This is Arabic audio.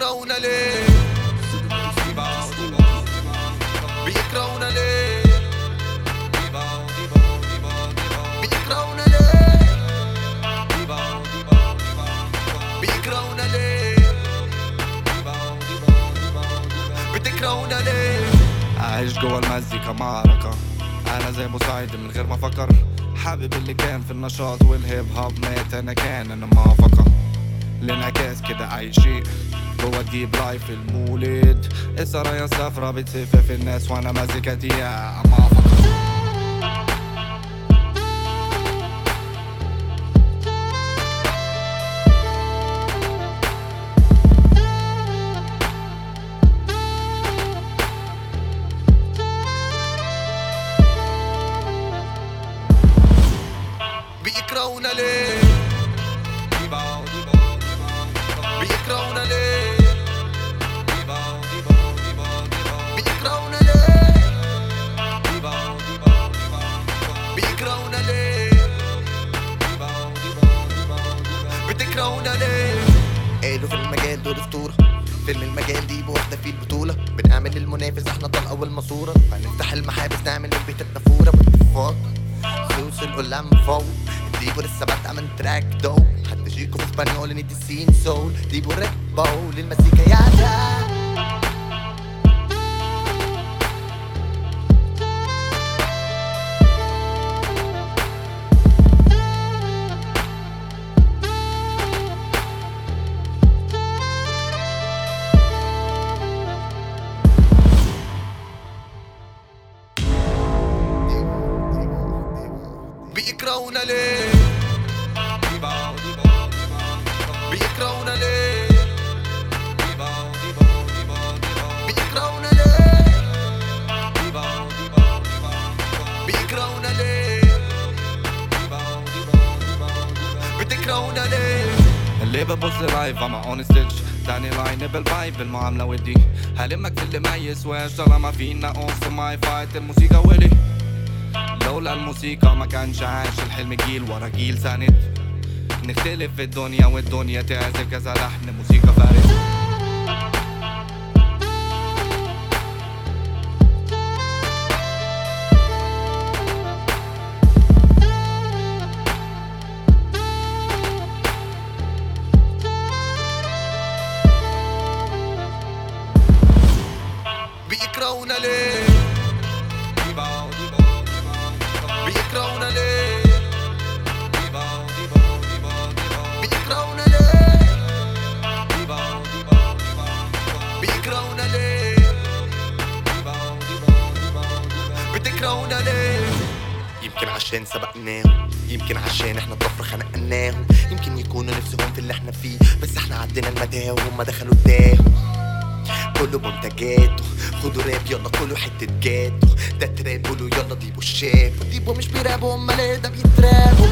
بيكرهونا ليه؟ بيكرهونا ليه؟ بيكرهونا ليه؟ بيكرهونا ليه؟ بتكرهونا ليه؟ عايش جوا المزيكا معركة أنا زي مساعد من غير ما أفكر. حابب اللي كان في النشاط والهيب هوب مات أنا كان أنا موافقة. الانعكاس كده أي شيء جوا الديب لايف المولد. السرايا الصفرا بتسف في الناس وأنا مزيكتي موافقة بيكرهونا ليه؟ بيكرهونا ليه؟ بتكرهونا ليه؟ قالوا في المجال دول اسطوره فيلم المجال دي واحدة في البطولة. بنعمل المنافس إحنا طلقة والماسورة هنفتح المحابس نعمل البيت النافورة بالاتفاق سوس القلام فوق. ديبو لسه من تراك دو حتى جيكو في اسبانيول ندي السين سول. ديبو ريد بول. المزيكا يا بيكرهونا ليه؟ بيكرهونا ليه؟ بيكرهونا ليه؟ بيكرهونا ليه؟ بتكرهونا ليه؟ اللي ببص لايف اما اون ستيتش تاني لاين بالفايب المعاملة ودي. هلمك في اللي ما يسواش طالما فينا اوف ماي فايت الموسيقى ولي. الموسيقى. ما كانش عاش الحلم جيل ورا جيل. ساند نختلف في الدنيا والدنيا تعزف كذا لحن موسيقى فارغ بيكرهونا ليه؟ بتكرهونا ليه يمكن عشان سبقناهم يمكن عشان إحنا الضفر خنقناهم يمكن يكونوا نفسهم في اللي إحنا فيه بس إحنا عدينا المدى وهم دخلوا اداهم كله بمنتجاته خدوا راب يلا كله حتة جاتو ده تراب قولوا يلا ديبو الشاف. ديبو مش بيرابوا امال إيه ده بيترابوا.